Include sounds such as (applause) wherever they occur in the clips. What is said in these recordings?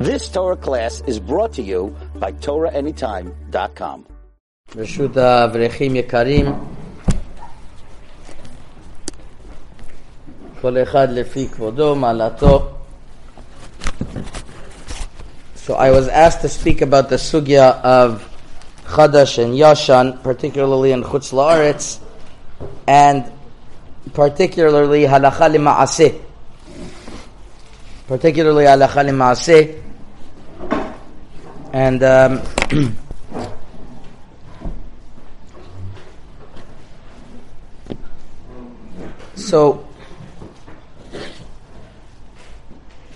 This Torah class is brought to you by TorahAnytime.com. ברשות האברכים יקרים, כל אחד לפי כבודו, מעלתו. So I was asked to speak about the sugya of Chadash and Yashan, particularly in Chutz La'aretz, and particularly Halacha Lima'aseh. Particularly Halacha Lima'aseh. and um, (clears throat) so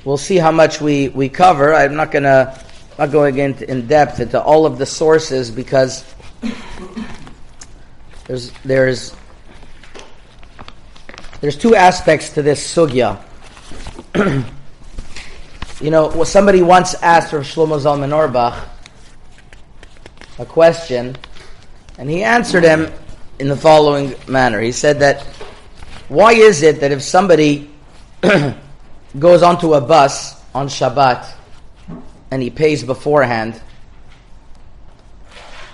we'll see how much we, we cover. I'm not gonna not going into in depth into all of the sources because there's there's there's two aspects to this sugya. (clears throat) you know, somebody once asked Rav Shlomo Zalman Auerbach a question, and he answered him in the following manner. He said that why is it that if somebody (clears throat) goes onto a bus on Shabbat and he pays beforehand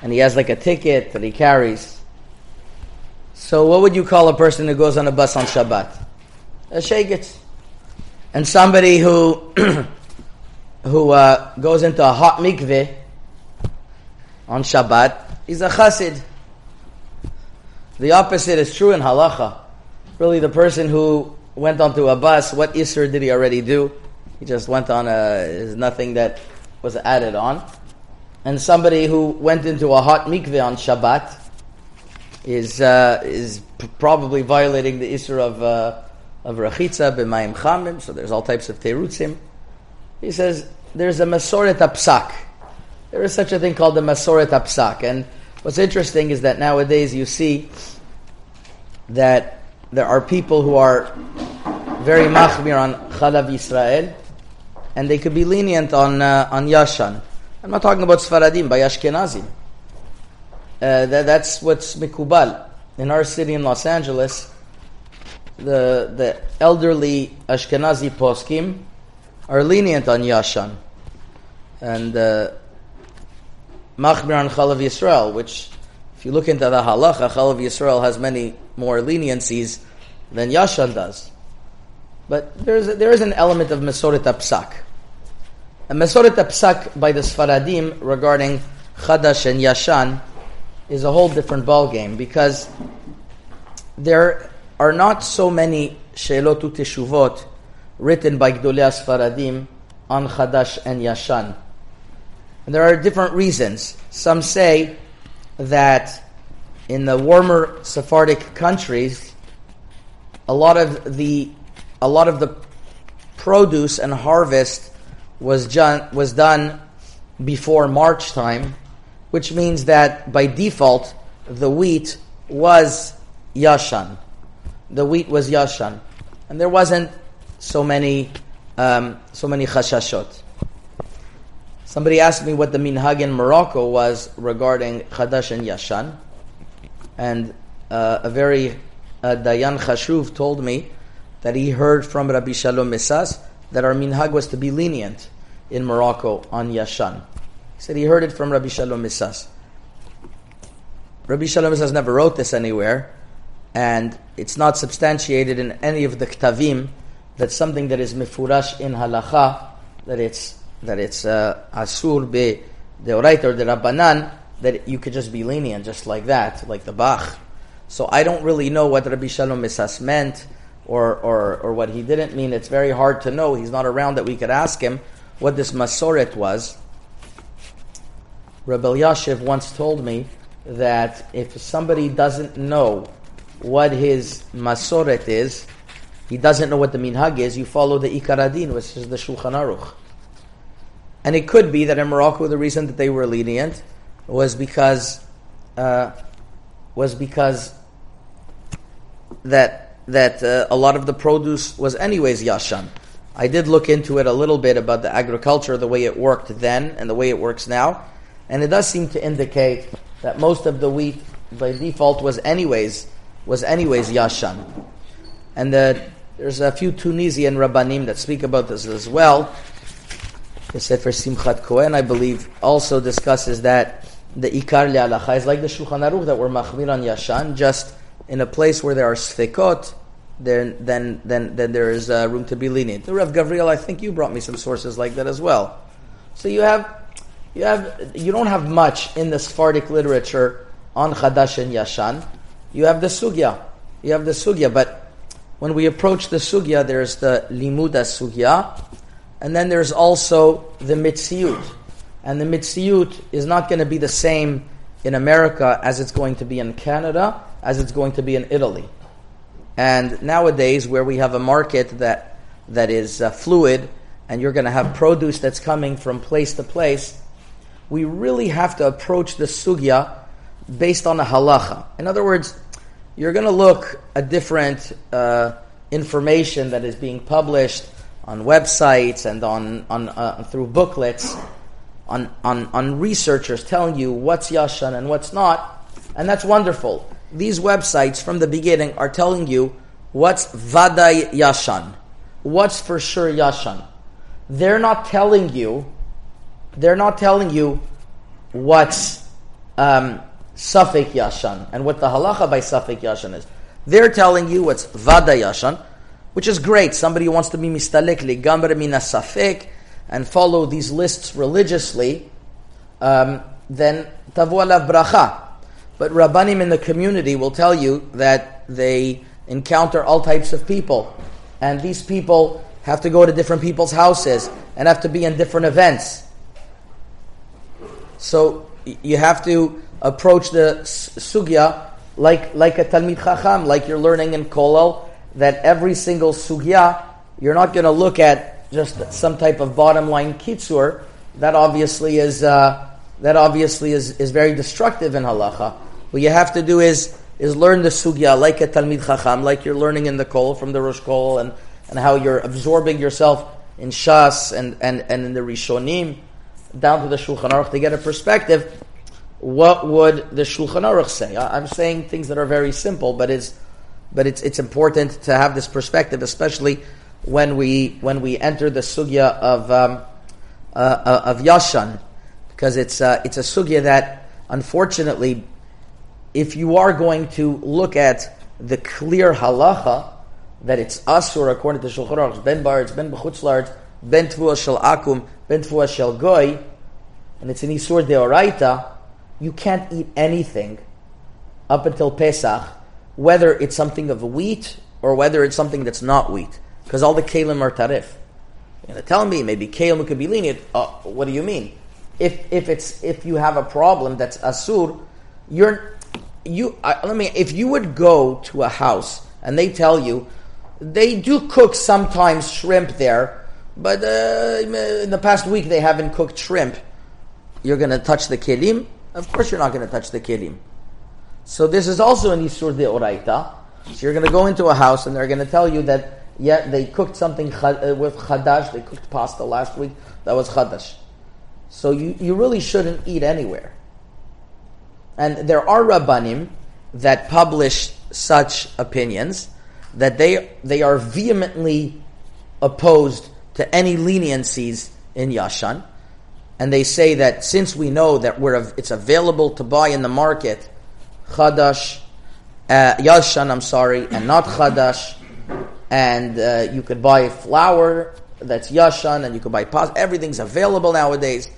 and he has like a ticket that he carries, so what would you call a person who goes on a bus on Shabbat? A shegit. And somebody who (clears throat) who uh, goes into a hot mikveh on Shabbat, is a chassid. The opposite is true in halacha. Really, the person who went onto a bus, what isser did he already do? He just went on a, nothing that was added on. And somebody who went into a hot mikveh on Shabbat is uh, is probably violating the isser of uh, of rachitza b'mayim chamim. So there's all types of terutzim. He says there's a masoret apsak. There is such a thing called the masoret apsak. And what's interesting is that nowadays you see that there are people who are very machmir on Chalav Yisrael, and they could be lenient on uh, on Yashan. I'm not talking about Sfaradim, by Ashkenazim. Uh, that, that's what's mikubal. In our city in Los Angeles, the the elderly Ashkenazi poskim are lenient on Yashan, and uh, machmir on Chalav Yisrael, which if you look into the halacha, Chalav Yisrael has many more leniencies than Yashan does. But there is, there is an element of Mesoret Apsak. And Mesoret Apsak by the Sfaradim regarding Chadash and Yashan is a whole different ballgame because there are not so many Sheilot Teshuvot written by Gdolei Sfaradim on Chadash and Yashan. And there are different reasons. Some say that in the warmer Sephardic countries, a lot of the a lot of the produce and harvest was done was done before March time, which means that by default the wheat was yashan. The wheat was yashan, and there wasn't so many um, so many chashashot. Somebody asked me what the minhag in Morocco was regarding chadash and yashan, and uh, a very uh, Dayan Chashuv told me that he heard from Rabbi Shalom Mesas that our minhag was to be lenient in Morocco on Yashan. He said he heard it from Rabbi Shalom Mesas. Rabbi Shalom Mesas never wrote this anywhere, and it's not substantiated in any of the ktavim that something that is mifurash in halacha, that it's that it's uh, asur be the deoraita or the rabbanan, that you could just be lenient just like that, like the Bach. So I don't really know what Rabbi Shalom Mesas meant or, or, or what he didn't mean. It's very hard to know. He's not around that we could ask him what this Masoret was. Rabbi Yashiv once told me that if somebody doesn't know what his Masoret is, he doesn't know what the Minhag is, you follow the Ikaradin, which is the Shulchan Aruch. And it could be that in Morocco the reason that they were lenient was because uh, was because that that uh, a lot of the produce was anyways yashan. I did look into it a little bit about the agriculture, the way it worked then and the way it works now, and it does seem to indicate that most of the wheat by default was anyways was anyways yashan, and that there's a few Tunisian rabbanim that speak about this as well. The Sefer Simchat Kohen, I believe, also discusses that the Ikar Le'alacha is like the Shulchan Aruch that we're machmir on Yashan, just in a place where there are sfekot, then, then, then, then there is uh, room to be lenient. The Rav Gavriel, I think you brought me some sources like that as well. So you have, you have, you don't have much in the Sephardic literature on Chadash and Yashan. You have the Sugya. You have the Sugya, but when we approach the Sugya, there's the Limuda Sugya, and then there's also the Mitziyut. And the Mitziyut is not going to be the same in America as it's going to be in Canada, as it's going to be in Italy. And nowadays, where we have a market that, that is uh, fluid, and you're going to have produce that's coming from place to place, we really have to approach the sugya based on a halacha. In other words, you're going to look at different uh, information that is being published on websites and on, on uh, through booklets on, on, on researchers telling you what's yashan and what's not, and that's wonderful. These websites from the beginning are telling you what's vaday yashan, what's for sure yashan. They're not telling you, they're not telling you what's um, Safek Yashan and what the halacha by Safek Yashan is. They're telling you what's Vada Yashan, which is great. Somebody who wants to be mistalek gambar mina Safek and follow these lists religiously, um, then tavu alav bracha. But rabbanim in the community will tell you that they encounter all types of people, and these people have to go to different people's houses and have to be in different events. So you have to approach the sugya like like a talmid chacham, like you're learning in kollel. That every single sugya, you're not going to look at just some type of bottom line kitzur. That obviously is uh, that obviously is, is very destructive in halacha. What you have to do is is learn the sugya like a talmid chacham, like you're learning in the kol from the rosh kol, and and how you're absorbing yourself in shas and and and in the rishonim down to the shulchan aruch to get a perspective what would the Shulchan Aruch say? I'm saying things that are very simple, but it's but it's it's important to have this perspective, especially when we when we enter the sugya of um, uh, of Yashan, because it's uh, it's a sugya that unfortunately, if you are going to look at the clear halacha that it's asur according to Shulchan Aruch, ben baritz, ben b'chutzlart, ben tvua shel akum, ben tvua shel goy, and it's an isur deoraita you can't eat anything up until Pesach, whether it's something of wheat or whether it's something that's not wheat, because all the kalim are tarif. You're to tell me maybe kalim could be lenient. Uh, what do you mean? If if it's if you have a problem that's asur, you're you. Uh, let me. If you would go to a house and they tell you they do cook sometimes shrimp there, but uh, in the past week they haven't cooked shrimp. You're going to touch the kelim of course you're not going to touch the kelim. So this is also an isur de oraita. So you're going to go into a house and they're going to tell you that yeah they cooked something uh, with chadash. They cooked pasta last week. That was chadash. So you, you really shouldn't eat anywhere. And there are rabbanim that publish such opinions that they they are vehemently opposed to any leniencies in Yashan and they say that since we know that we're it's available to buy in the market, chadash, uh, yashan, I'm sorry, and not chadash, and uh, you could buy flour that's yashan, and you could buy. Everything's available nowadays.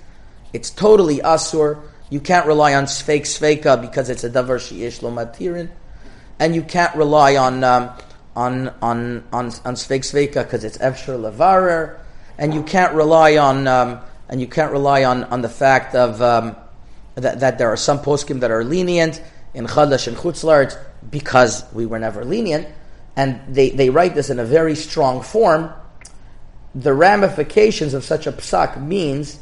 It's totally asur. You can't rely on sfeik sfeika because it's a davar she'ish lo matirin, and you can't rely on um, on on on on sfeik sfeika because it's efshir levarer, and you can't rely on um, and you can't rely on, on the fact of um, that, that there are some poskim that are lenient in Chadash and Chutzlart because we were never lenient, and they, they write this in a very strong form. The ramifications of such a psak means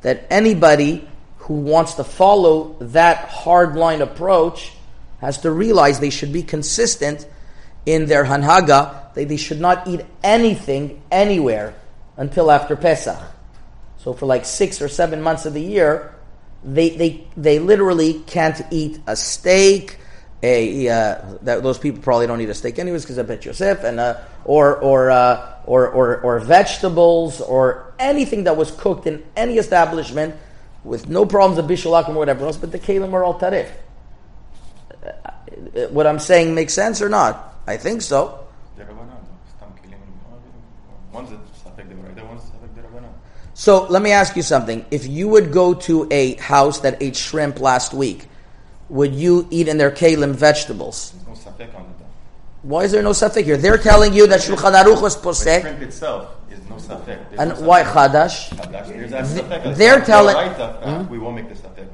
that anybody who wants to follow that hard line approach has to realize they should be consistent in their hanhaga, that they should not eat anything anywhere until after Pesach. So for like six or seven months of the year, they they they literally can't eat a steak. A uh, that, those people probably don't eat a steak anyways because I bet Yosef and uh, or or, uh, or or or vegetables or anything that was cooked in any establishment with no problems of bishulakim or whatever else, but the kalim are all tarif. Uh, what I'm saying makes sense or not? I think so. So let me ask you something. If you would go to a house that ate shrimp last week, would you eat in their kalim vegetables? Why is there no safek here? They're telling you that Shulchan Aruch was posek. Shrimp itself is no safek. And no why chadash? They're telling. Hmm? We won't make the safek.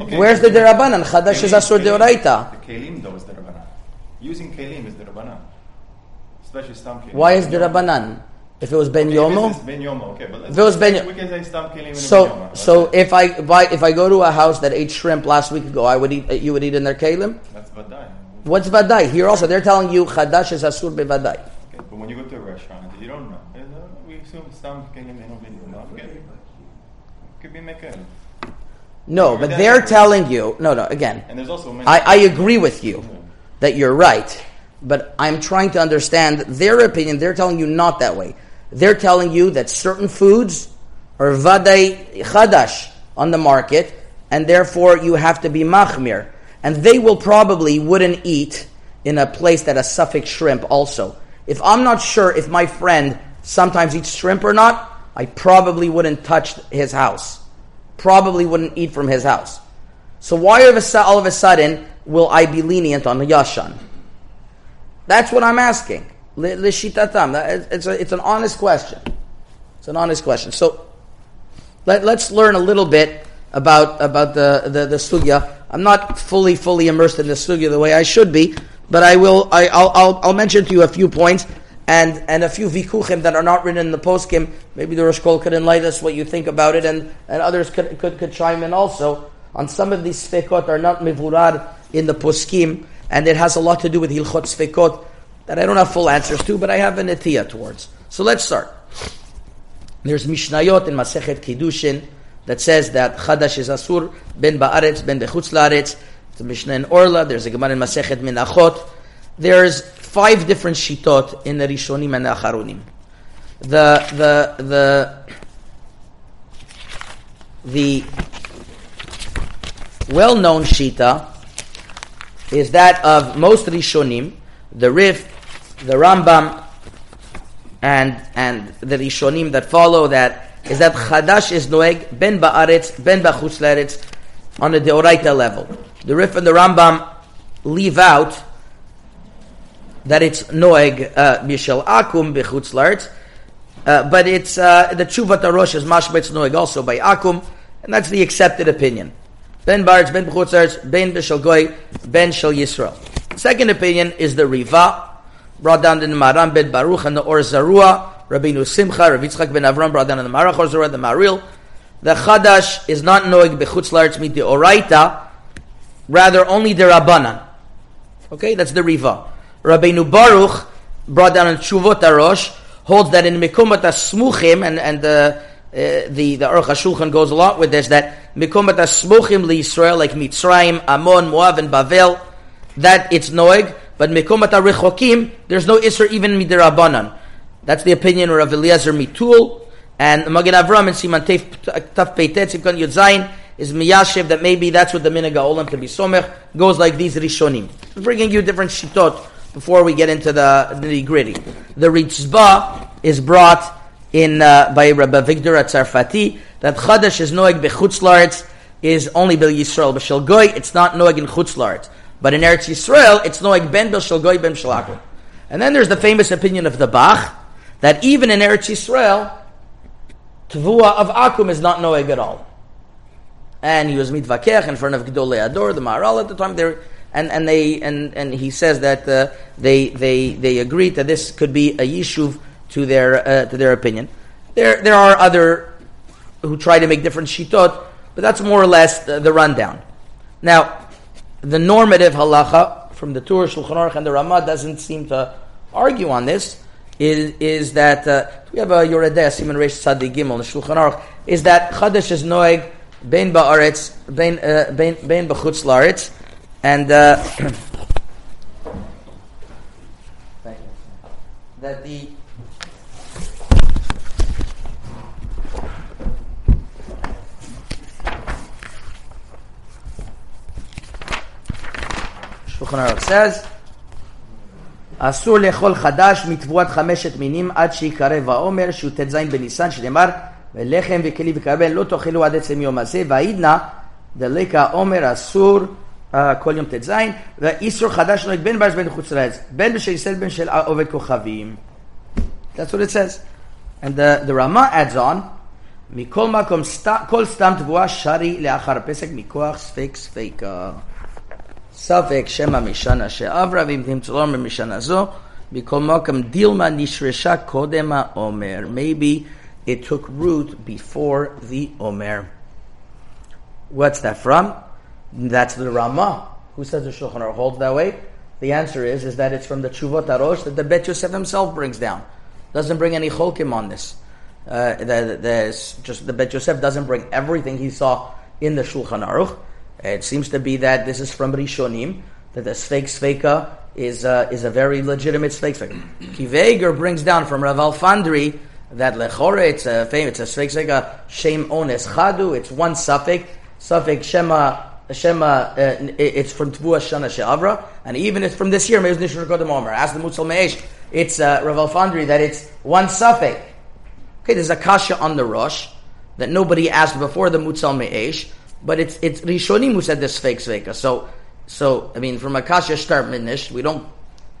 Okay. Where's the derabanan? Chadash is asur deoraita. The kelim though is derabanan. Using kelim is derabanan. Especially kelim. Why is derabanan? If it was ben yomo, if ben yomo, okay, but if it was ben, we can say stam kelim. So, so if I if I if I go to a house that ate shrimp last week ago, I would eat. You would eat in their kalim. That's vaday. What's vadai? Here also, they're telling you chadash is asur bevadai. Okay, but when you go to a restaurant, you don't know. We assume stam kelim could be mekel. No, but they're telling you. No, no. Again, and there's also I, I agree with you that you're right, but I'm trying to understand their opinion. They're telling you not that way. They're telling you that certain foods are vaday chadash on the market, and therefore you have to be machmir. And they will probably wouldn't eat in a place that has suffix shrimp also. If I'm not sure if my friend sometimes eats shrimp or not, I probably wouldn't touch his house. Probably wouldn't eat from his house. So why all of a sudden will I be lenient on the yashan? That's what I'm asking. It's, a, it's an honest question. It's an honest question. So let, us learn a little bit about, about the, the, the sugya. I'm not fully, fully immersed in the sugya the way I should be, but I will, I, will I'll, I'll mention to you a few points and, and a few vikuchim that are not written in the poskim. Maybe the Rosh Kol could enlighten us what you think about it, and, and others could, could, could chime in also. On some of these sfekot are not mivurad in the poskim, and it has a lot to do with hilchot sfekot that I don't have full answers to, but I have an etiya towards. So let's start. There's Mishnayot in Masechet Kiddushin that says that Chadash is Asur, ben Ba'aretz, ben Bechutz La'aretz. A Mishnah in Orla. There's a Gemara in Masechet Minachot. There's five different shitot in the Rishonim and the Acharonim. The, the, the, the well-known shita is that of most Rishonim, the Rif, the Rambam, and and the Rishonim that follow that is that Chadash is Noeg ben Ba'aretz ben Ba'chutz on a Deoraita level. The Rif and the Rambam leave out that it's Noeg uh, Mishel Akum Bechutz Laretz, uh, but it's uh, the Tshuvat Arosh is Mashbetz Noeg also by Akum, and that's the accepted opinion. Ben Baretz, Ben Bechutz Ben Bishel Goy, Ben Shel Yisrael. Second opinion is the Riva, brought down in the Maram Ben Baruch and the Or Zarua, Rabbeinu Simcha, Rav Yitzchak ben Avram brought down in the Marach Or Zarua, the Maril. The Chadash is not knowing Bechutz Laretz mit the Oraita, rather only the Rabbanan. Okay, that's the Riva. Rabbeinu Baruch brought down in Shuvot Arosh, holds that in Mikumat Smuchim, and, and the, uh, the, the Aruch HaShulchan goes with this, that Mikumat Smuchim li Yisrael, like Mitzrayim, Ammon, Moab, and Bavel, that it's Noeg, but Mekumat Rechokim, there's no Isser even Midirabanan. That's the opinion of Eliezer Mitul, and Magen Avram and Siman Taf Peitet, Simkan Yud is Miyashev, that maybe that's what the Minaga Olam to be Somech, goes like these Rishonim. I'm bringing you different Shitot before we get into the nitty gritty. The Ritzba is brought in uh, by Rabbi Victor at Sarfati, that Chadash is Noeg Bechutz is only Bil Yisrael, B'Shel Goy, it's not Noeg in Chutz but in Eretz Yisrael, it's no like ben bel ben shalakum. And then there's the famous opinion of the Bach that even in Eretz Yisrael, tvua of akum is not noeg at all. And he was mitvakech in front of Gedolei Ador, the Maharal at the time. There, and and they and and he says that uh, they they they agreed that this could be a yishuv to their uh, to their opinion. There there are other who try to make different shitot, but that's more or less the, the rundown. Now the normative halacha from the Tur, Shulchan Aruch, and the Ramah doesn't seem to argue on this. Is, is that uh, we have a Yoredeh Simon Reish Tzadi Gimel Shulchan Aruch is that Chadash is noeg bein ba'aretz bein uh, bein bein b'chutz la'aretz and uh, (coughs) that the Shulchan Aruch says, אסור לאכול חדש מתבואת חמשת מינים עד שיקרא ואומר שהוא ט"ז בניסן שנאמר ולחם וכלי וקרבן לא תאכלו עד עצם יום הזה והעידנא דלקה אומר אסור uh, כל יום ט"ז ואיסור חדש נוהג בין בארץ בין חוץ לארץ בין בשל ישראל בין של עובד כוכבים That's what it says. And the, the Rama adds on, מכל מקום, כל סתם תבואה שרי לאחר הפסק מכוח ספק ספקה. ספק שמא משנה שעברה, ואם תמצאו לו משנה זו, מכל מקום דילמה נשרשה קודם העומר. Maybe it took root before the Omer. What's that from? That's the Rama. Who says the Shulchan Aruch holds that way? The answer is, is that it's from the Chuvot Arosh that the Bet Yosef himself brings down. Doesn't bring any cholkim on this. Uh, the, the, just the Bet Yosef doesn't bring everything he saw in the Shulchan Aruch. It seems to be that this is from Rishonim, that the Sveik Sveika is, uh, is a very legitimate Sveik Sveika. Kiveger brings down from Rav Alfandri that Lechore, it's a famous, it's a Sveik Sveika, Shem Ones Chadu, it's one suffix, suffix Shema, Shema, uh, it's from Tvua Shana She'avra, and even it's from this year, Meir Nishur Kodem Omer. Ask the Mutzal Me'esh, it's uh, Rav Alfandri that it's one suffix. Okay, there's a kasha on the Rosh that nobody asked before the Mutzal Me'esh, but it's it's Rishonim who said this fake sveka. So so I mean, from Akasha kasha start minish, we don't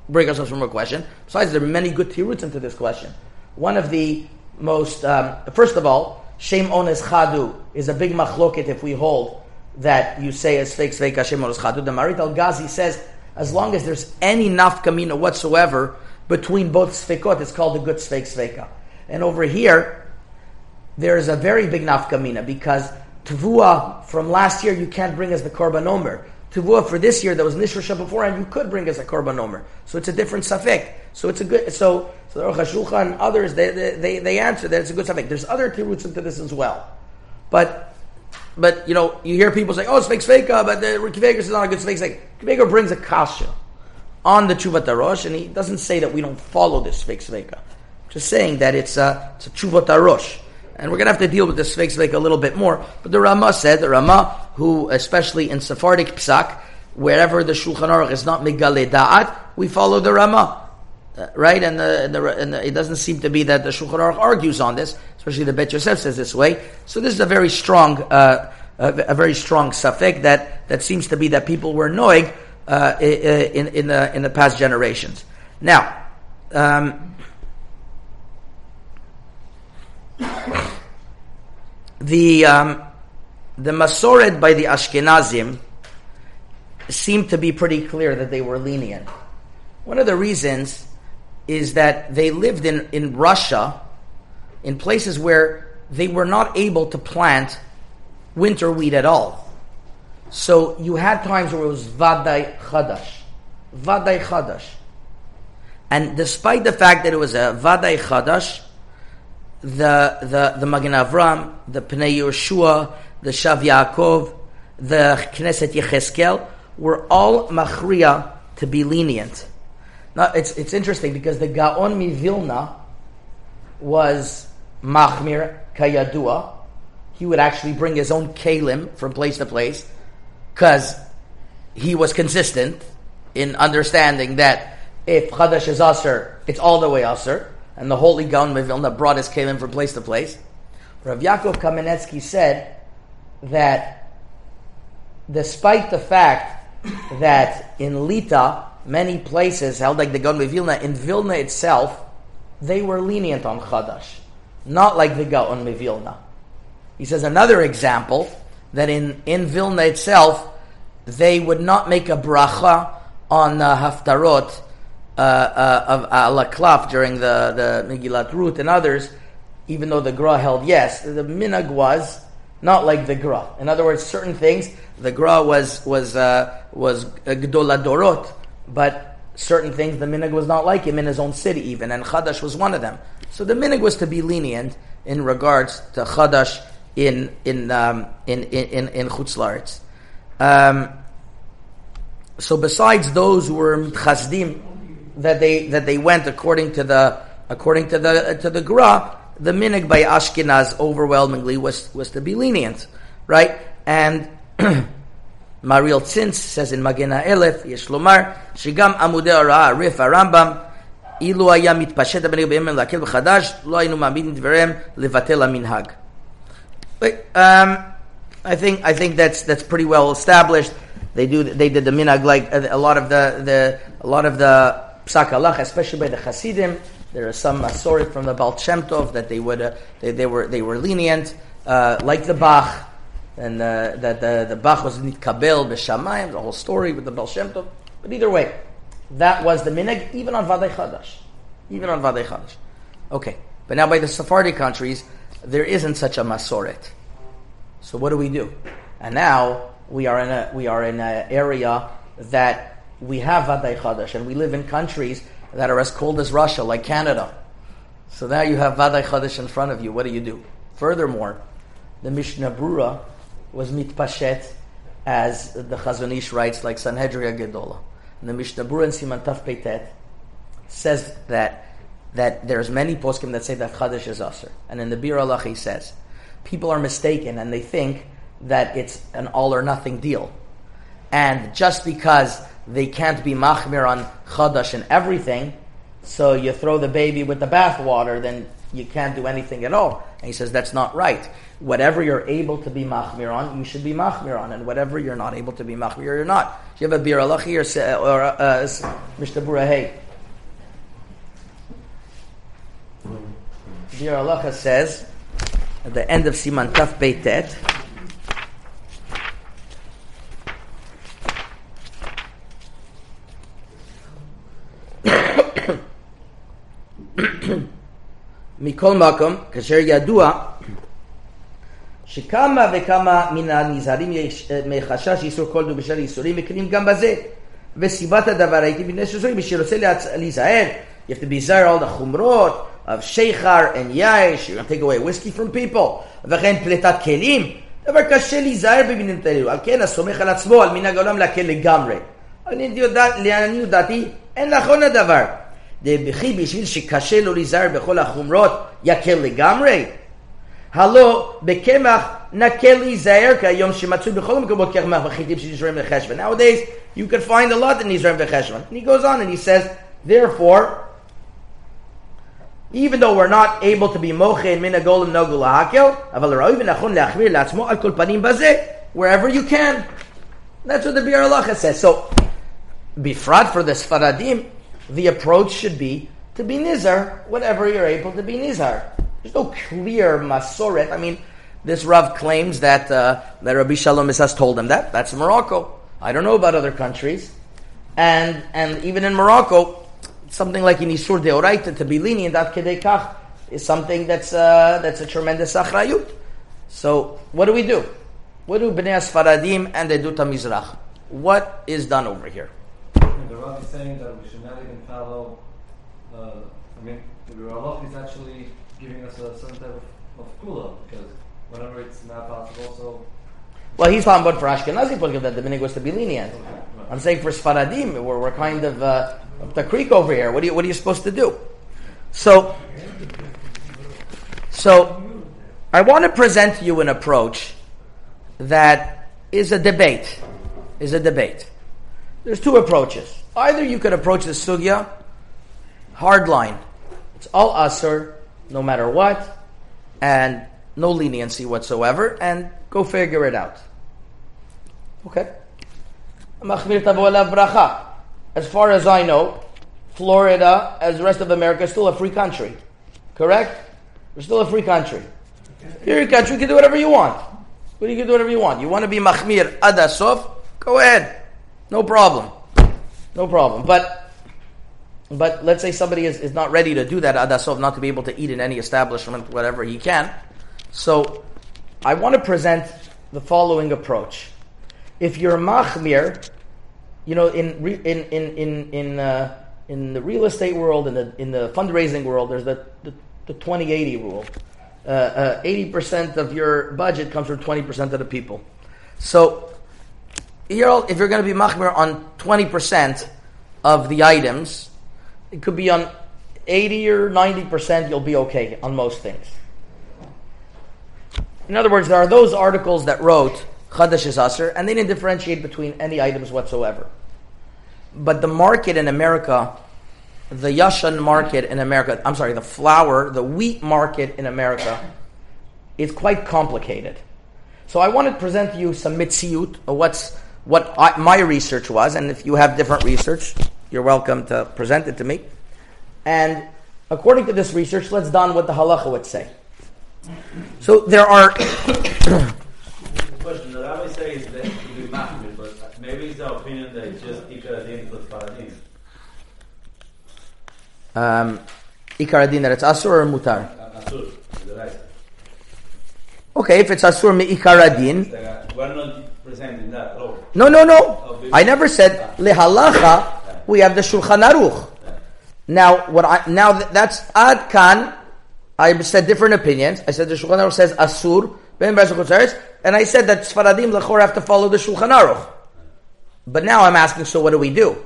break ourselves from a question. Besides, there are many good tiruts into this question. One of the most um, first of all, shem ones chadu is a big machloket if we hold that you say as fake sveka shem ones chadu. The Marit al Ghazi says as long as there's any nafkamina whatsoever between both sfekot, it's called a good svek sveka. And over here, there is a very big nafkamina because Tavua from last year you can't bring as the korban omer. Tavua for this year that was Nishrasha before and you could bring as a korban omer. So it's a different safek. So it's a good. So so the Rosh and others they, they they answer that it's a good safek. There's other tiruts into this as well, but. But you know, you hear people say, "Oh, it's fake sveka," but the Kivegas is not a good fake sveka. Kivegas brings a kasha on the Chuvat Arosh, and he doesn't say that we don't follow this fake sveka. Just saying that it's a, it's a Chuvat Arosh. And we're going to have to deal with this Sveik a little bit more. But the Rama said, the Rama, who, especially in Sephardic Psak, wherever the Shulchan Aruch is not Megale Da'at, we follow the Rama. Uh, right? And, the, and, the, and the, it doesn't seem to be that the Shulchan Aruch argues on this, especially the Bet Yosef says this way. So this is a very strong, uh, a, a, very strong safek that, that seems to be that people were knowing uh, in, in, the, in the past generations. Now, um, the um, the Masoret by the Ashkenazim seemed to be pretty clear that they were lenient. One of the reasons is that they lived in, in Russia, in places where they were not able to plant winter wheat at all. So you had times where it was Vaday Chadash. Vaday Chadash. And despite the fact that it was a Vaday Chadash, the the the Magen Avram, the Pnei Yehoshua, the Shav Yaakov, the Knesset Yecheskel were all machria to be lenient. Now it's it's interesting because the Gaon Mivilna was machmir kayadua. He would actually bring his own kalim from place to place because he was consistent in understanding that if chadash is aser, it's all the way aser and the holy Gaon Vilna brought his kalim from place to place. Rav Yaakov Kamenetsky said that despite the fact that in Lita, many places held like the Gaon Vilna, in Vilna itself, they were lenient on Chadash, not like the Gaon Vilna. He says another example that in, in Vilna itself, they would not make a bracha on uh, haftarot uh, uh, of Alaklaf during the, the Megillat Ruth and others, even though the Gra held yes, the minag was not like the Gra. In other words, certain things the Gra was was uh, was Gdoladorot, but certain things the minag was not like him in his own city even, and Chadash was one of them. So the minag was to be lenient in regards to Chadash in in um, in in in, in Um, so besides those who were chasdim that they that they went according to the according to the to the Gra, the minig by Ashkenaz overwhelmingly was was to be lenient, right? And (clears throat) Mariel Tzintz says in Magena Elef, יש לומר שגם עמודי ההוראה, ריף הרמב"ם, אילו היה מתפשט הבנגב בימים להקל מחדש, לא היינו מעמידים דבריהם לבטל המנהג. Um, I think I think that's that's pretty well established. They do they did the minhag like a, a lot of the, the a lot of the psak especially by the Hasidim. There are some masorit from the Baal Shem Tov that they would uh, they, they were they were lenient, uh, like the Bach, and uh, that the, the Bach was nitkabel b'shamayim. The whole story with the Baal Shem Tov. But either way, that was the minhag even on Vadei Chadash, even on Vadei Chadash. Okay, but now by the Sephardi countries, there isn't such a masoret. So what do we do? And now we are in a we are in an area that we have Vadai Chadash, and we live in countries that are as cold as Russia, like Canada. So now you have Vadai Chadash in front of you. What do you do? Furthermore, the Mishnah Brura was mitpashet, as the Chazon Ish writes, like Sanhedria Gedola. And the Mishnah Brura in Siman Taf Peitet says that that there's many poskim that say that Chadash is Aser. And in the Bir Allah he says, people are mistaken and they think that it's an all or nothing deal. And just because they can't be machmir on Chadash and everything, so you throw the baby with the bathwater, then you can't do anything at all. And he says that's not right. Whatever you're able to be machmir on, you should be machmir on, and whatever you're not able to be machmir, you're not. You have a bir alachi or, or uh, Mishnah Burahei. Bir Alacha says at the end of Siman Taf Beitet. מכל מקום, כאשר ידוע שכמה וכמה מן הנזהרים מחשש איסור כל דו בשל איסורים מקרים גם בזה. וסיבת הדבר הייתי מפני שזוהי מי שרוצה להיזהר, you have to be זהר על החומרות, of sheikhar and yash, you're going to take away whiskey from people. וכן פליטת כלים, דבר קשה להיזהר במינים האלו. על כן, הסומך על עצמו, על מנהג העולם להקל לגמרי. לעניות דעתי, אין נכון הדבר. וכי בשביל שקשה לו להיזהר בכל החומרות, יקל לגמרי? הלא בקמח נקל להיזהר כיום שמצוי בכל המקומות קמח וחיטים שנזרעים לחשבון. Nowadays, you can find a lot in נזרעים לחשבון. And he goes on and he says, therefore, even though we're not able to be moche min agolim nogul lahakel, aval ra'oiv nachon leachmir latzmo al kol panim bazeh, wherever you can. That's what the Biur Halacha says. So, bifrat for the Sfaradim, the approach should be to be nizar whenever you're able to be nizar. There's no clear masoret. I mean, this Rav claims that uh, that Rabbi Shalom has told him that. That's Morocco. I don't know about other countries, and and even in Morocco, something like in Isur Deoraita, to be lenient, at Kedekach, is something that's, uh, that's a tremendous achrayut. So, what do we do? What do Bnei Asfaradim and the Duta Mizrach? What is done over here? Rav is saying that we should not even follow, uh, I mean, the Rav is actually giving us a certain type of, of kula, because whenever it's not possible, so well, he's talking about for Ashkenazi Pulkim that the minig was to be lenient. Okay, right. I'm saying for Sfaradim, we're, we're kind of uh, up the creek over here. What are you, what are you supposed to do? So, so I want to present to you an approach that is a debate. Is a debate. There's two approaches. Either you could approach the sugya hard line. It's all asur, no matter what, and no leniency whatsoever, and go figure it out. Okay? As far as I know, Florida, as the rest of America, is still a free country. Correct? We're still a free country. You're a country, you can do whatever you want. But you can do whatever you want. You want to be Mahmir Adasov? Go ahead. No problem. No problem. But but let's say somebody is, is not ready to do that Adasov, not to be able to eat in any establishment, whatever he can. So I want to present the following approach. If you're Mahmir, you know, in in in in in, uh, in the real estate world, in the in the fundraising world, there's the the, the 20-80 rule. Uh, uh, 80% of your budget comes from 20% of the people. So, you're, if you're going to be machmir on 20% of the items, it could be on 80 or 90%, you'll be okay on most things. In other words, there are those articles that wrote Chadash is Aser, and they didn't differentiate between any items whatsoever. But the market in America, the Yashan market in America, I'm sorry, the flour, the wheat market in America, is quite complicated. So I want to present to you some mitziut, or what's what I, my research was, and if you have different research, you're welcome to present it to me. And according to this research, let's don what the halacha would say. So there are. (coughs) Question: The rabbi says that to be machmir, but maybe it's the opinion that it's just ikar adin plus paradim. um, Ikar adin that it's asur or mutar. Asur, the right. Okay, if it's asur mi ikar adin, uh, We're not presenting that. No, no, no. I never said lehalacha. We have the Shulchan Aruch. Now, what I now that, that's ad kan. I said different opinions. I said the Shulchan Aruch says asur ben and I said that Sfaradim lechor have to follow the Shulchan Aruch. But now I'm asking, so what do we do?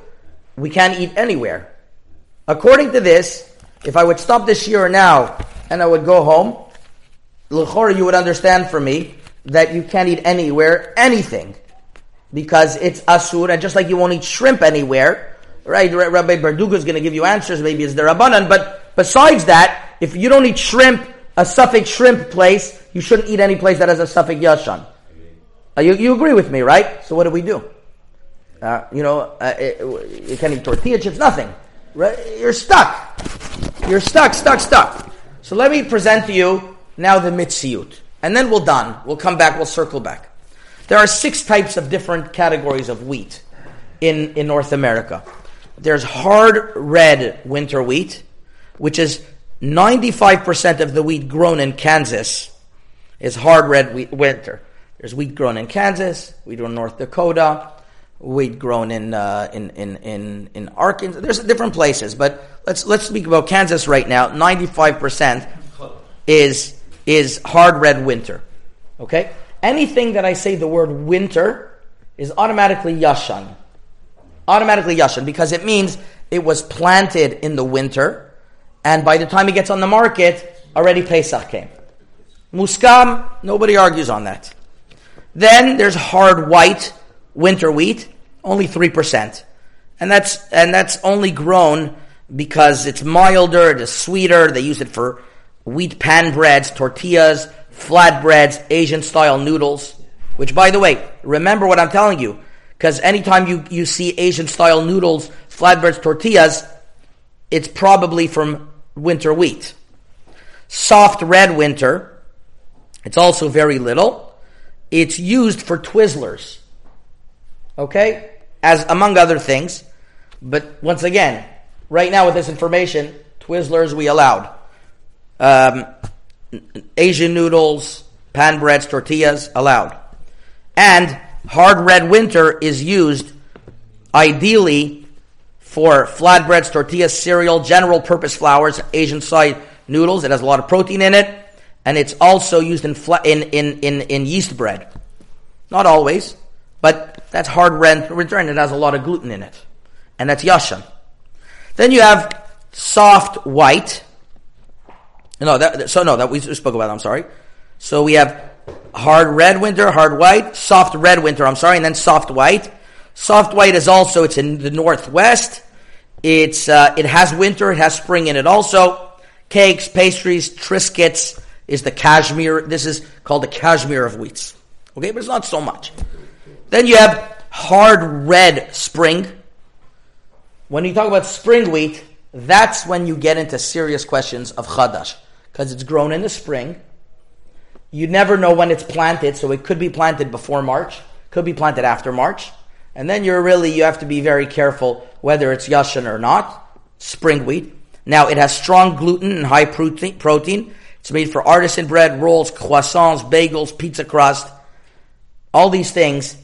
We can't eat anywhere. According to this, if I would stop this year now and I would go home, L'chora, you would understand from me that you can't eat anywhere anything because it's asur, and just like you won't eat shrimp anywhere, right? Rabbi Barduga is going to give you answers. Maybe it's the rabbanan, but besides that, if you don't eat shrimp, a suffix shrimp place, you shouldn't eat any place that has a suffix yashan. Uh, you, you agree with me, right? So what do we do? Uh, you know, uh, it, you can't eat tortilla chips, nothing. Right? You're stuck. You're stuck, stuck, stuck. So let me present to you now the mitziut. And then we'll done. We'll come back, we'll circle back. There are six types of different categories of wheat in, in North America. There's hard red winter wheat, which is 95% of the wheat grown in Kansas is hard red wheat winter. There's wheat grown in Kansas, wheat grown in North Dakota, wheat grown in, uh, in, in, in, in Arkansas. There's different places, but let's, let's speak about Kansas right now. 95% is, is hard red winter. Okay? Anything that I say the word winter is automatically yashan. Automatically yashan, because it means it was planted in the winter, and by the time it gets on the market, already Pesach came. Muskam, nobody argues on that. Then there's hard white winter wheat, only 3%. And that's, and that's only grown because it's milder, it is sweeter, they use it for wheat pan breads, tortillas, flatbreads, Asian style noodles. Which, by the way, remember what I'm telling you, because anytime you, you see Asian style noodles, flatbreads, tortillas, it's probably from winter wheat. Soft red winter, it's also very little. It's used for Twizzlers. Okay? As among other things. But once again, right now with this information, Twizzlers we allowed. Um, Asian noodles, pan breads, tortillas allowed. And hard red winter is used ideally for flatbreads, tortillas, cereal, general purpose flours, Asian side noodles. It has a lot of protein in it. And it's also used in, fla- in, in, in, in yeast bread. Not always, but that's hard red winter and it has a lot of gluten in it. And that's yashan. Then you have soft white. No, that, so no, that we spoke about, I'm sorry. So we have hard red winter, hard white, soft red winter, I'm sorry, and then soft white. Soft white is also, it's in the northwest. It's, uh, it has winter, it has spring in it also. Cakes, pastries, triscuits is the cashmere. This is called the cashmere of wheats. Okay, but it's not so much. Then you have hard red spring. When you talk about spring wheat, that's when you get into serious questions of chadash. Because it's grown in the spring. You never know when it's planted, so it could be planted before March, could be planted after March. And then you're really, you have to be very careful whether it's yashan or not. Spring wheat. Now, it has strong gluten and high protein. It's made for artisan bread, rolls, croissants, bagels, pizza crust. All these things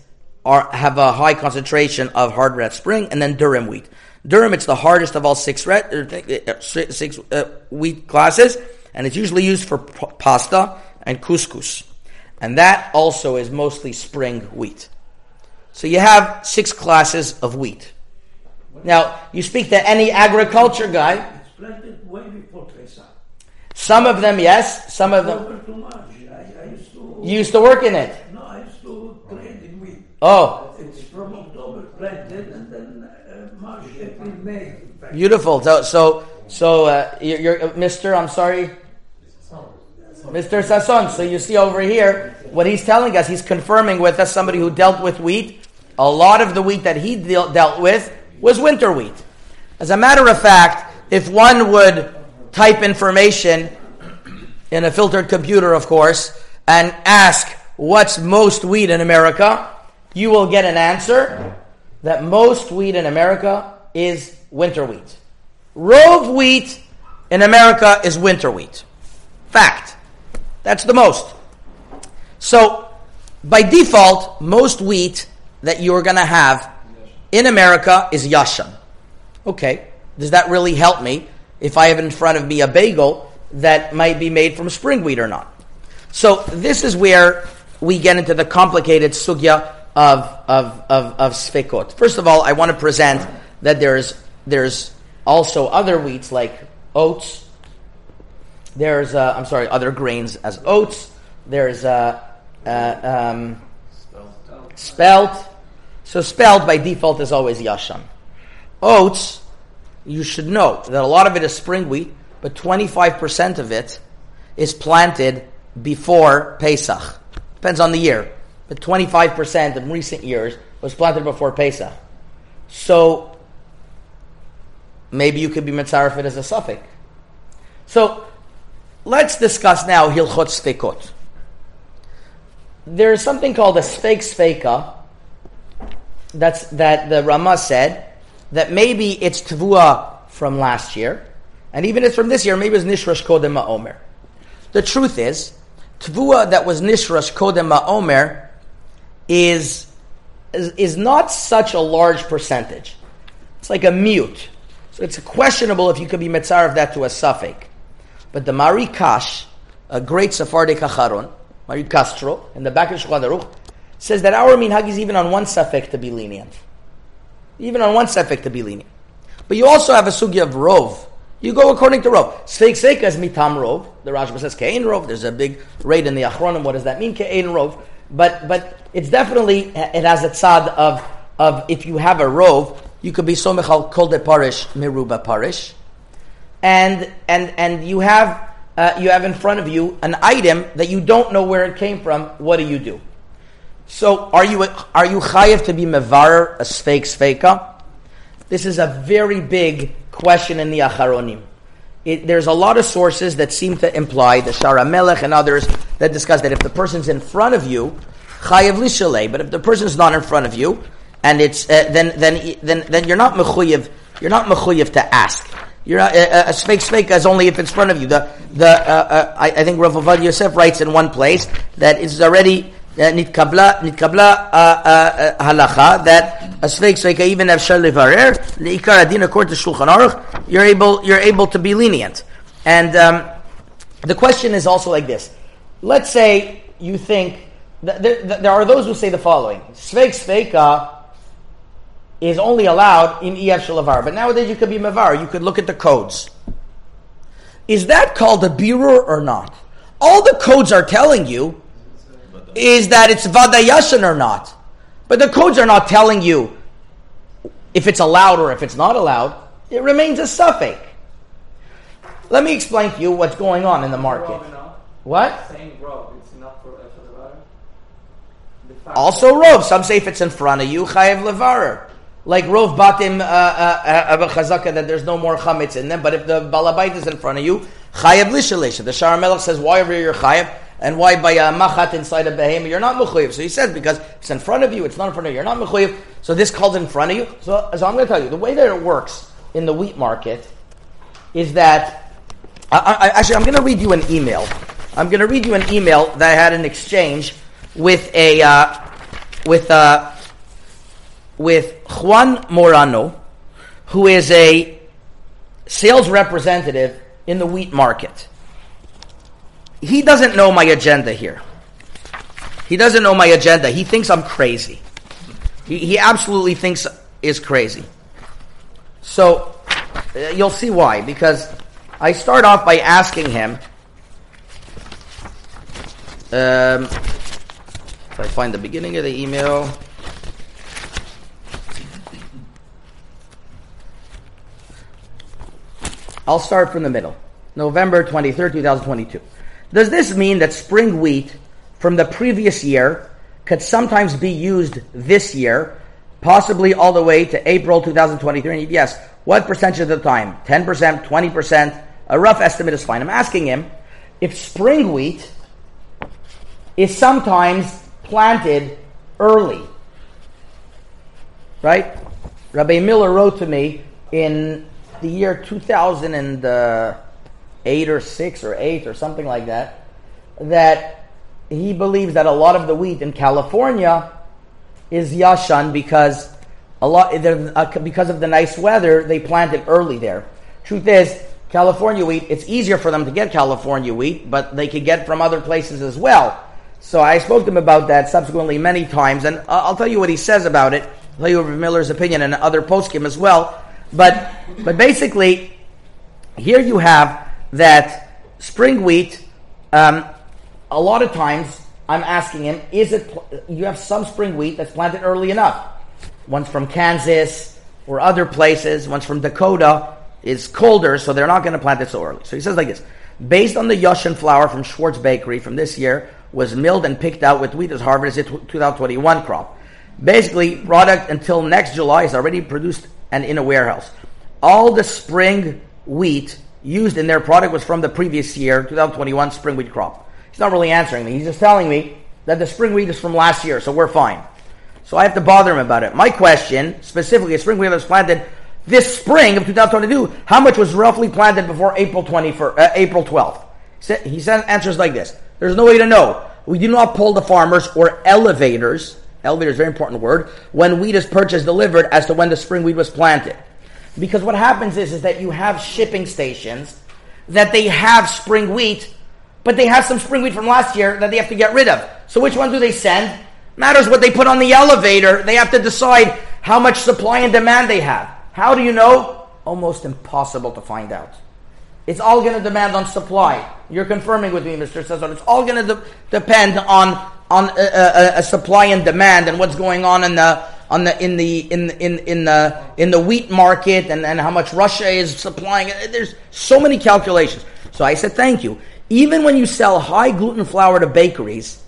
are, have a high concentration of hard red spring, and then durum wheat. Durum, it's the hardest of all six red, uh, six uh, wheat classes, and it's usually used for pasta and couscous. And that also is mostly spring wheat. So you have six classes of wheat. Now, you speak to any agriculture guy, some of them, yes, some of them, you used to work in it. No, I used to train Oh, It's from October planted and then uh, March, April, May. beautiful. So, so, so uh, you're, you're uh, Mr. I'm sorry, Mr. Sasson. So you see over here what he's telling us. He's confirming with us somebody who dealt with wheat. A lot of the wheat that he deal, dealt with was winter wheat. As a matter of fact, if one would type information in a filtered computer, of course, and ask what's most wheat in America, you will get an answer that most wheat in America is winter wheat. Rove wheat in America is winter wheat. Fact. That's the most. So, by default, most wheat that you're going to have in America is yashan. Okay, does that really help me if I have in front of me a bagel that might be made from spring wheat or not? So this is where we get into the complicated sugya of of of, of. First of all, I want to present that there's there's also other wheats like oats. There's uh, I'm sorry, other grains as oats. There's uh, uh, um, spelt. So spelt by default is always yashan. Oats, you should know that a lot of it is spring wheat, but 25% of it is planted before Pesach. Depends on the year. But 25% in recent years was planted before Pesach. So maybe you could be mitzaref it as a suffix. So let's discuss now Hilchot Sfekot. There is something called a Sfek Sfeka that's, that the Rama said that maybe it's Tvua from last year, and even if from this year, maybe it's Nishrash Kodem Omer. The truth is, Tvua that was Nishrash Kodem Omer is, is, is not such a large percentage. It's like a mute. So it's questionable if you could be Metzar of that to a suffix. But the Mari Kash, a great Sephardic Acharon, Mari Castro, in the back of Shulchan Aruch, says that our minhag is even on one suffix to be lenient. Even on one suffix to be lenient. But you also have a sugya of rov. You go according to rov. Sveik seika is mitam rov. The Rashba says kein rov. There's a big raid in the Achronim. What does that mean? Kein rov. But but it's definitely it has a tzad of of if you have a rov, you could be somechal kol de parish miruba parish, and and and you have uh, you have in front of you an item that you don't know where it came from. What do you do? So are you are you chayiv to be mevar a sfeik sfeika? This is a very big question in the Acharonim. It, there's a lot of sources that seem to imply the Shara Melech and others that discuss that if the person's in front of you, chayiv lishalei. But if the person's not in front of you, and it's uh, then then then then you're not mechuyev. You're not mechuyev to ask. You're not uh, uh, a speak speak is only if it's in front of you. The the uh, uh, I, I, think Rav Ovadia Yosef writes in one place that it's already uh, nitkabla nitkabla halacha that a speak speak even have shalivarer leikar adin according to Shulchan Aruch you're able you're able to be lenient. And um, the question is also like this: Let's say you think th- th- th- there are those who say the following: Sveik sveika is only allowed in EF Shalavar, but nowadays you could be Mavar, you could look at the codes. Is that called a birur or not? All the codes are telling you is that it's vadayashan or not. But the codes are not telling you if it's allowed or if it's not allowed. It remains a suffix. Let me explain to you what's going on in the market. What? Saying rob, it's not for Efel Also rov. Some say if it's in front of you, chayev levarer. Like rov batim uh, uh, uh, chazaka that there's no more chametz in them. But if the balabait is in front of you, chayev lishalisha. The Shara Melech says, why over here chayev? And why by a machat inside a behemoth you're not mechuyev? So he says because it's in front of you, it's not in front of you, you're not mechuyev. So this calls in front of you. So, so I'm going to tell you the way that it works in the wheat market is that I, I, actually I'm going to read you an email. I'm going to read you an email that I had an exchange with a uh, with uh, with Juan Morano, who is a sales representative in the wheat market he doesn't know my agenda here. He doesn't know my agenda. He thinks I'm crazy. He, he absolutely thinks is crazy. So uh, you'll see why. Because I start off by asking him. Um, if I find the beginning of the email, I'll start from the middle. November 23rd, 2022. Does this mean that spring wheat from the previous year could sometimes be used this year, possibly all the way to April 2023? And yes, what percentage of the time? 10%, 20%? A rough estimate is fine. I'm asking him if spring wheat is sometimes planted early. Right? Rabbi Miller wrote to me in the year 2008 or 6 or 8 or something like that that he believes that a lot of the wheat in California is yashan because a lot uh, because of the nice weather they plant it early there. Truth is, California wheat it's easier for them to get California wheat, but they could get from other places as well. So I spoke to him about that subsequently many times, and I'll tell you what he says about it. I'll tell you Miller's opinion and other poskim as well. But but basically, here you have that spring wheat. Um, a lot of times, I'm asking him, is it you have some spring wheat that's planted early enough? One's from Kansas or other places. One's from Dakota. Is colder, so they're not going to plant it so early. So he says like this: based on the Yashin flour from Schwartz Bakery from this year, was milled and picked out with wheat as harvested 2021 crop. Basically, product until next July is already produced and in a warehouse. All the spring wheat used in their product was from the previous year, 2021 spring wheat crop. He's not really answering me. He's just telling me that the spring wheat is from last year, so we're fine. So I have to bother him about it. My question, specifically, a spring wheat was planted this spring of 2022, how much was roughly planted before April 21st, uh, April 12th? He says answers like this. There's no way to know. We do not pull the farmers or elevators, elevator is a very important word, when wheat is purchased, delivered, as to when the spring wheat was planted. Because what happens is, is that you have shipping stations that they have spring wheat, but they have some spring wheat from last year that they have to get rid of. So which one do they send? Matters what they put on the elevator. They have to decide how much supply and demand they have. How do you know? Almost impossible to find out. It's all going to demand on supply. You're confirming with me, Mr. Cesar. It's all going to de- depend on on a, a, a, supply and demand and what's going on in the on the in the in in in the in the wheat market and, and how much Russia is supplying. Uh, there's so many calculations. So I said, thank you. Even when you sell high gluten flour to bakeries,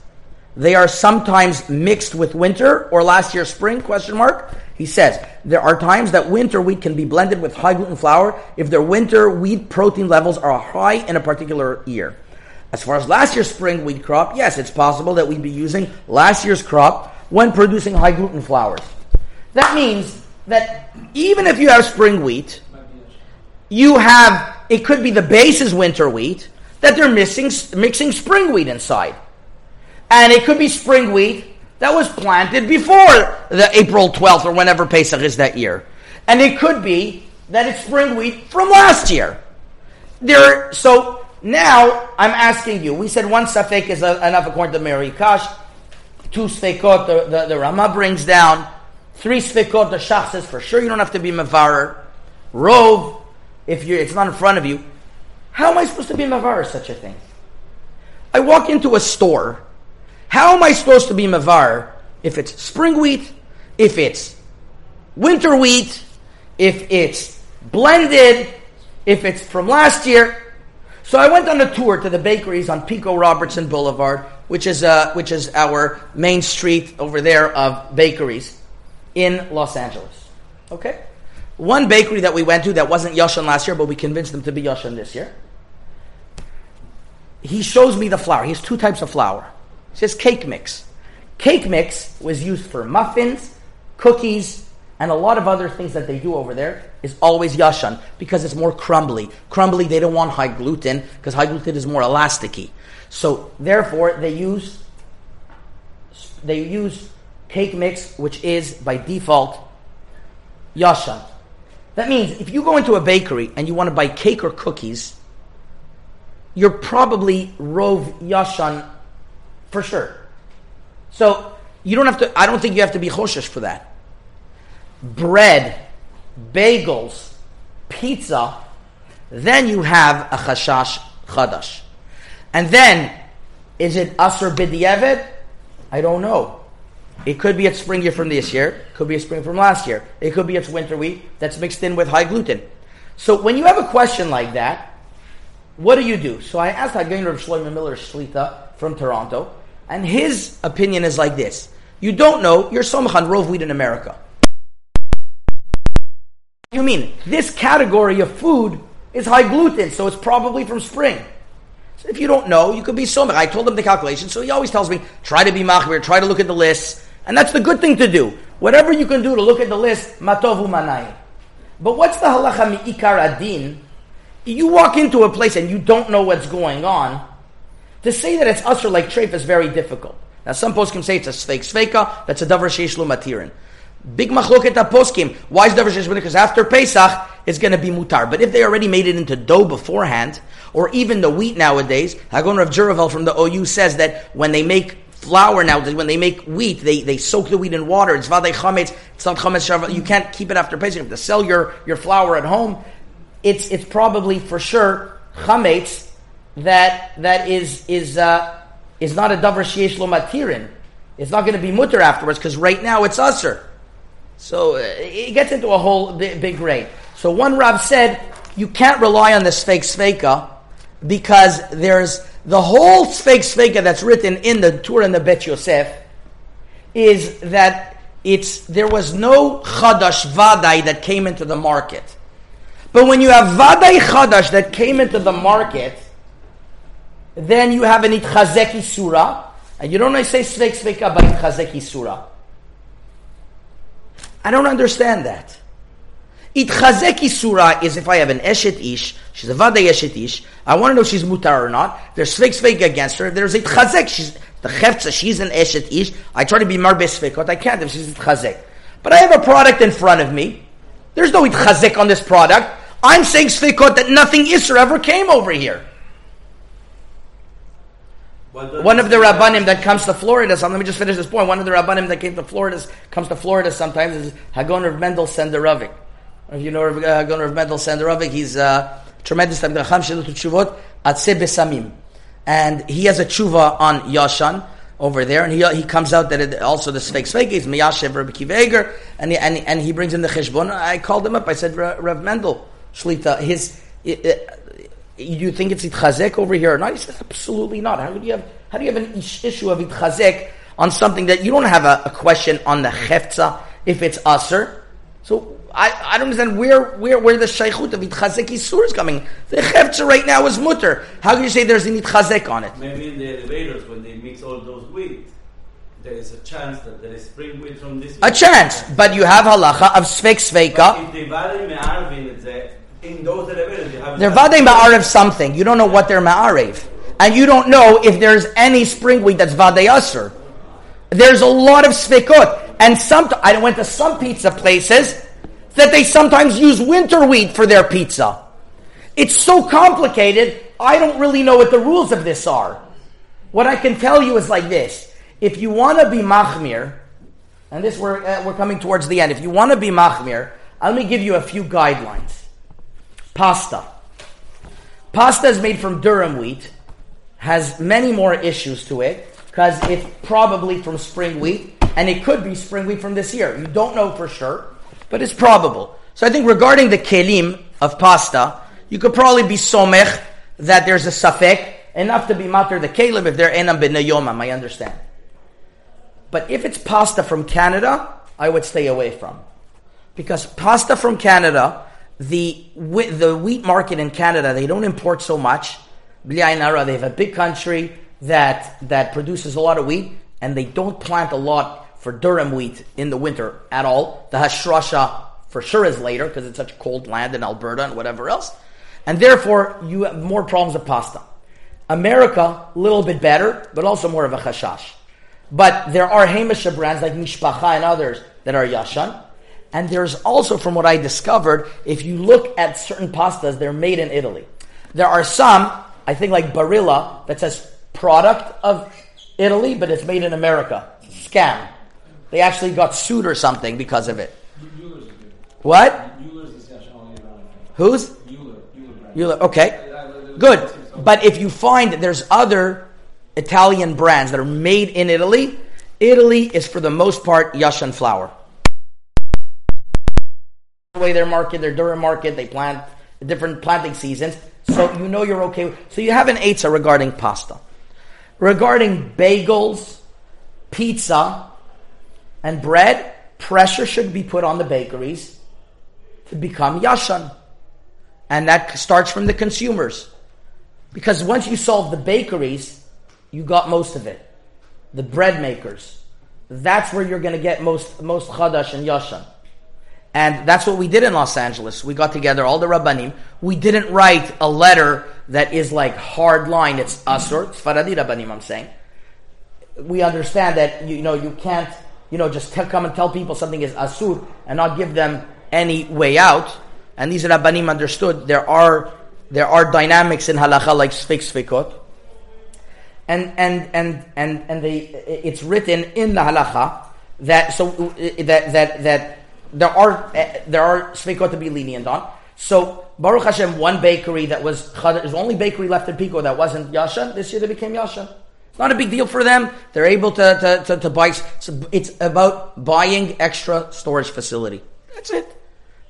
they are sometimes mixed with winter or last year spring question mark he says there are times that winter wheat can be blended with high gluten flour if their winter wheat protein levels are high in a particular year. As far as last year's spring wheat crop, yes, it's possible that we'd be using last year's crop when producing high gluten flours. That means that even if you have spring wheat, you have it could be the base is winter wheat that they're missing mixing spring wheat inside, and it could be spring wheat that was planted before the April 12th or whenever Pesach is that year. And it could be that it's spring wheat from last year. There, so now I'm asking you, we said one safek is enough according to Mary Kash, two sfekot the, the, the Rama brings down, three sfekot the Shach says for sure you don't have to be Mavarer. Rove, if you it's not in front of you, how am I supposed to be Mavarer such a thing? I walk into a store how am I supposed to be mavar if it's spring wheat, if it's winter wheat, if it's blended, if it's from last year? So I went on a tour to the bakeries on Pico Robertson Boulevard, which is uh, which is our main street over there of bakeries in Los Angeles. Okay, one bakery that we went to that wasn't Yoshan last year, but we convinced them to be Yoshan this year. He shows me the flour. He has two types of flour. It says cake mix. Cake mix was used for muffins, cookies, and a lot of other things that they do over there is always yashan because it's more crumbly. Crumbly, they don't want high gluten because high gluten is more elasticy. So therefore, they use they use cake mix, which is by default yashan. That means if you go into a bakery and you want to buy cake or cookies, you're probably rove yashan for sure. So you don't have to. I don't think you have to be choshesh for that. Bread, bagels, pizza. Then you have a chashash chadash, and then is it aser b'diavad? I don't know. It could be a spring year from this year. It Could be a spring from last year. It could be it's winter wheat that's mixed in with high gluten. So when you have a question like that, what do you do? So I asked Hagain Rav Shlomo Miller Shlita from Toronto, and his opinion is like this. You don't know, you're Somach on Rove wheat in America. You mean this category of food is high gluten, so it's probably from spring. So if you don't know, you could be Somach. I told him the calculation, so he always tells me, try to be Machmir, try to look at the list, and that's the good thing to do. Whatever you can do to look at the list, matovu manai. But what's the halacha mi'ikar adin? You walk into a place and you don't know what's going on. To say that it's usher like treif is very difficult. Now some poskim say it's a sveik sveika, that's a davar sheishlu matirin. Big machloket poskim. Why is davar Because after Pesach, it's going to be mutar. But if they already made it into dough beforehand, or even the wheat nowadays, Hagon Rav Juravel from the OU says that when they make flour now, when they make wheat, they, they soak the wheat in water. It's vadei chametz. It's not chametz You can't keep it after Pesach. You have to sell your, your flour at home. It's, it's probably for sure chametz that that is is uh, is not a davar sheyesh lo matirin. It's not going to be mutter afterwards because right now it's usher. So uh, it gets into a whole big, big. So one Rab said you can't rely on the sfeik sveka because there's the whole sfeik sveka that's written in the Torah and the Bet Yosef is that it's there was no chadash vadai that came into the market. But when you have vadai chadash that came into the market, then you have an itchazeki surah, and you don't say sveik sveika by itchazeki surah. I don't understand that. Itchazeki surah is if I have an eshet ish, she's a vade eshet ish, I want to know if she's mutar or not. There's sveik sveik against her. There's itchazek, she's the cheftza, she's an eshet ish. I try to be marbe sveikot, I can't if she's itchazek. But I have a product in front of me. There's no itchazek on this product. I'm saying sveikot that nothing isra ever came over here. One of the rabbanim that comes to Florida, so let me just finish this point. One of the rabbanim that came to Florida comes to Florida sometimes is Hagon of Mendel Senderovic. If you know uh, Hagon of Mendel Senderovic, he's a uh, tremendous Besamim, and he has a tshuva on Yashan over there, and he, he comes out that it, also the Sveik Sveik is Miyashev Rabbi Kiveger, and, he, and, and he brings in the Cheshbon. I called him up. I said, Rav Mendel Shlita, his you think it's itchazek over here or not? He says, absolutely not. How do you have, how do you have an issue of itchazek on something that you don't have a, a question on the cheftza if it's aser? So I, I don't understand where, where, where the shaykhut of itchazek isur is coming. The cheftza right now is mutter. How can you say there's an itchazek on it? Maybe in the elevators when they mix all those wheat, there is a chance that there is spring wheat from this. A chance, but you have halacha of sveik sveika. If they me'arvin, in those They're vadei ma'arev something. You don't know what they're ma'arev. And you don't know if there's any spring wheat that's aser. There's a lot of svikot. And some, I went to some pizza places that they sometimes use winter wheat for their pizza. It's so complicated, I don't really know what the rules of this are. What I can tell you is like this. If you want to be machmir, and this we're, uh, we're coming towards the end, if you want to be machmir, let me give you a few guidelines. Pasta. Pasta is made from durum wheat, has many more issues to it, because it's probably from spring wheat, and it could be spring wheat from this year. You don't know for sure, but it's probable. So I think regarding the kelim of pasta, you could probably be somech that there's a safek, enough to be matter the kelim if they're enam benayomam, I understand. But if it's pasta from Canada, I would stay away from. Because pasta from Canada the the wheat market in Canada, they don't import so much. They have a big country that that produces a lot of wheat, and they don't plant a lot for durum wheat in the winter at all. The hashrasha for sure is later because it's such cold land in Alberta and whatever else, and therefore you have more problems with pasta. America, a little bit better, but also more of a chashash. But there are Hamisha brands like Mishpacha and others that are Yashan. And there's also, from what I discovered, if you look at certain pastas, they're made in Italy. There are some, I think like Barilla, that says product of Italy, but it's made in America. Scam. They actually got sued or something because of it. What? Who's? Euler. Okay. Good. But if you find that there's other Italian brands that are made in Italy, Italy is for the most part Yashan flour way their market, their durum market, they plant different planting seasons. So you know you're okay. So you have an eitzah regarding pasta. Regarding bagels, pizza, and bread, pressure should be put on the bakeries to become yashan. And that starts from the consumers. Because once you solve the bakeries, you got most of it. The bread makers. That's where you're going to get most, most chadash and yashan. And that's what we did in Los Angeles. We got together all the rabbanim. We didn't write a letter that is like hard line. It's asur, Faradi rabbanim. I'm saying. We understand that you know you can't you know just come and tell people something is asur and not give them any way out. And these rabbanim understood there are there are dynamics in halacha like sfik sfikot. And and and and and they it's written in the halacha that so that that that there are uh, there are sfikot to be lenient on. So Baruch Hashem, one bakery that was there's only bakery left in Pico that wasn't Yashan. This year they became Yashan. It's not a big deal for them. They're able to to, to, to buy. It's about buying extra storage facility. That's it.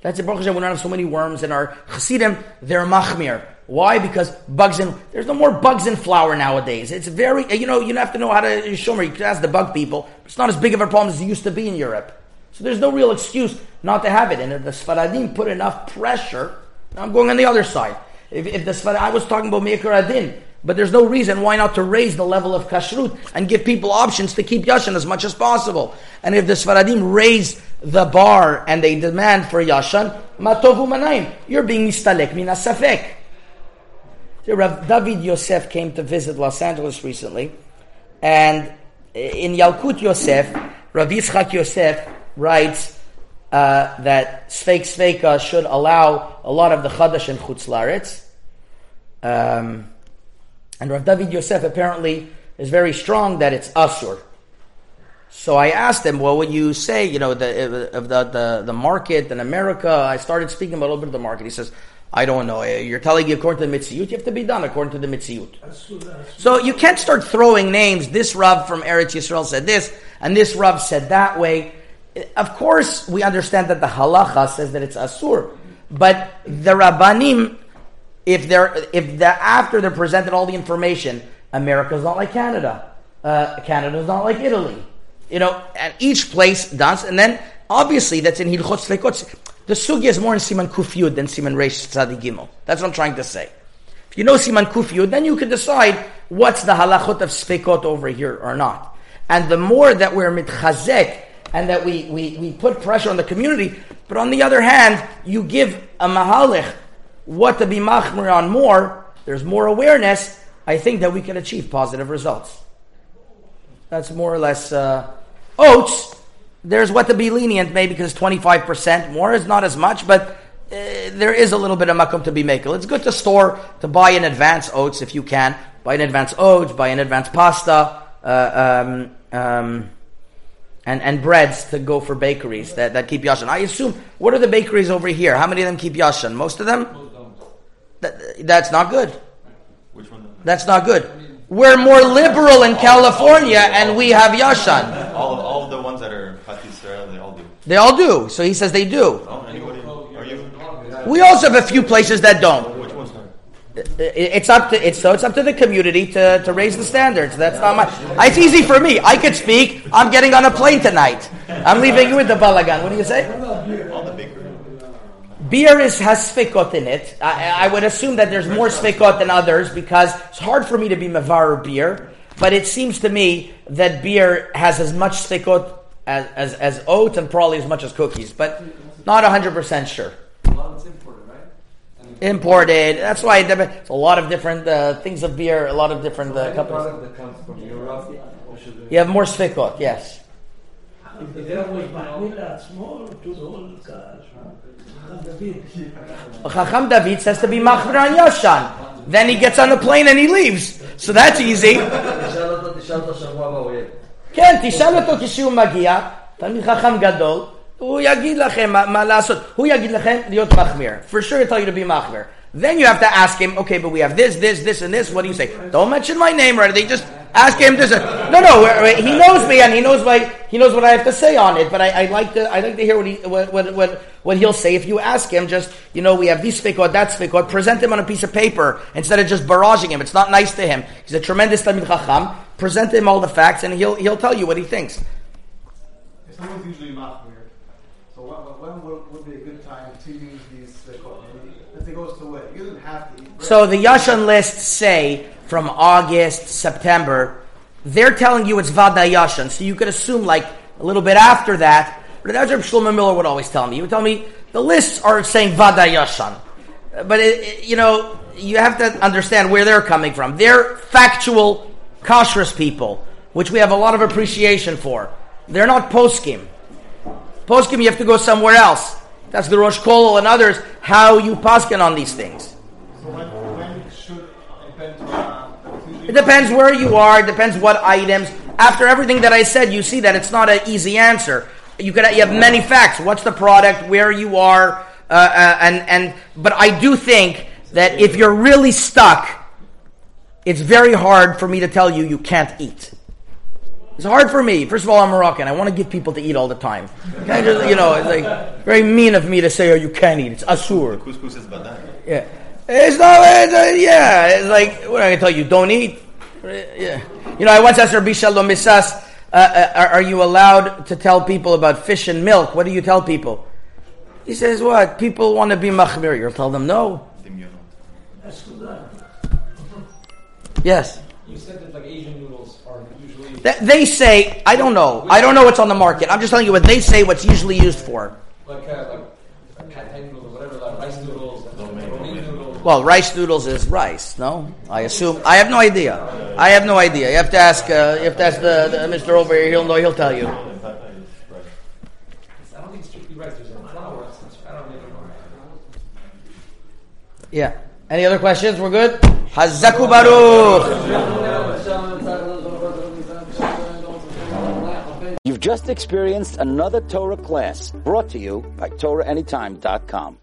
That's it. Baruch Hashem, we don't have so many worms in our Hasidim. They're machmir. Why? Because bugs in there's no more bugs in flour nowadays. It's very you know you have to know how to shomer. You can ask the bug people. It's not as big of a problem as it used to be in Europe. So there's no real excuse not to have it. And if the Sfaradim put enough pressure, I'm going on the other side. If, if the Sfaradim, I was talking about Meikar Adin, but there's no reason why not to raise the level of kashrut and give people options to keep yashan as much as possible. And if the Sfaradim raise the bar and they demand for yashan, matovu manaim, you're being mistalek min asafek. Rav David Yosef came to visit Los Angeles recently, and in Yalkut Yosef, Rav Yitzchak Yosef writes uh, that Sveik Sveika should allow a lot of the Chadash and Chutz Laretz. Um, and Rav David Yosef apparently is very strong that it's Asur. So I asked him, well, would you say, you know, the, of the, the, the market in America, I started speaking a little bit of the market. He says, I don't know. You're telling me according to the Mitziyut, you have to be done according to the Mitziyut. So you can't start throwing names. This Rav from Eretz Yisrael said this, and this Rav said that way. Of course, we understand that the halacha says that it's asur, but the rabbanim, if they're if they're after they're presented all the information, America's not like Canada, uh, Canada's not like Italy, you know, and each place does, and then obviously that's in hilchot svekot. The sugya is more in siman kufyud than siman reish tzadi gimel. That's what I'm trying to say. If you know siman kufyud, then you can decide what's the halachot of svekot over here or not. And the more that we're mitchazek and that we, we, we put pressure on the community. But on the other hand, you give a mahalich what to be machmir on more, there's more awareness, I think that we can achieve positive results. That's more or less uh, oats. There's what to be lenient, maybe because 25%. More is not as much, but uh, there is a little bit of makum to be makel. It's good to store, to buy in advance oats if you can. Buy in advance oats, buy in advance pasta. Uh, um, um, and, and breads to go for bakeries that, that keep yashan. I assume, what are the bakeries over here? How many of them keep yashan? Most of them? That, that's not good. Which one? That's not good. We're more liberal in California and we have yashan. All of, all of the ones that are Israel, they all do. They all do. So he says they do. Oh, anybody? You? We also have a few places that don't. It's up to it's so it's up to the community to, to raise the standards. That's not my. It's easy for me. I could speak. I'm getting on a plane tonight. I'm leaving with the balagan. What do you say? Beer is has sfikot in it. I, I would assume that there's more sfikot than others because it's hard for me to be mavar beer. But it seems to me that beer has as much sfikot as, as, as oat and probably as much as cookies, but not 100% sure. A lot of it's imported, right? And Imported. That's why there's a lot of different uh, things of beer, a lot of different uh, any companies. product that comes from Europe, we should be. You have more sfikot, yes. זה הוא מחמיא לעצמו, תודו לקהל. דוד. Chacham David says to be machmir on Yashan. Then he gets on the plane and he leaves. So that's easy. תשאל אותו, תשאל אותו שבוע הבא, הוא יהיה. כן, תשאל אותו כשהוא מגיע, תלמיד חכם גדול, הוא יגיד לכם מה, מה לעשות. הוא יגיד לכם להיות מחמיר. For sure he'll tell you to be מחמיר. Then you have to ask him, okay, but we have this, this, this, and this. What do you say? Don't mention my name, right? They just Ask him this. No, no. wait, wait, He knows me, and he knows my he knows what I have to say on it. But I, I like to I like to hear what he what, what what what he'll say. If you ask him, just you know, we have this fikot, that fikot. Present him on a piece of paper instead of just barraging him. It's not nice to him. He's a tremendous talmid chacham. Present him all the facts, and he'll he'll tell you what he thinks. Someone's usually machmir. So the Yashan lists say from August, September, they're telling you it's Vada Yashan. So you could assume like a little bit after that. But that's what Shlomo Miller would always tell me. He would tell me the lists are saying Vada Yashan. But it, it- you know, you have to understand where they're coming from. They're factual kashrus people, which we have a lot of appreciation for. They're not poskim. Poskim, you have to go somewhere else. That's the Rosh Kol and others, how you paskin on these things. So when, when should it bend to uh, It depends where you are. It depends what items. After everything that I said, you see that it's not an easy answer. You could you have many facts. What's the product? Where you are? Uh, uh, and and but I do think that if you're really stuck, it's very hard for me to tell you you can't eat. It's hard for me. First of all, I'm Moroccan. I want to give people to eat all the time. Just- you know, it's like very mean of me to say, "Oh, you can't eat." It's asur. Couscous is badai. Yeah. It's not, it's, uh, yeah, it's like, what am I going to tell you? Don't eat? Yeah. You know, I once asked Rabbi Shalom Mesas, uh, uh, are, are you allowed to tell people about fish and milk? What do you tell people? He says, what? People want to be machmir. You'll tell them no. Yes. You said that like Asian noodles are usually They say, I don't know. I don't know what's on the market. I'm just telling you what they say what's usually used for. like uh, like pad thai noodles or whatever, like rice noodles and meat noodles. Well, rice noodles is rice, no? I assume. I have no idea. I have no idea. You have to ask. Uh, you have to ask the, the Mr. over here. He'll know. He'll tell you. I don't think it's strictly rice. There's a flour. I don't even know. Yeah. Any other questions? We're good. Hazaku Baruch. You've just experienced another Torah class brought to you by TorahAnytime.com.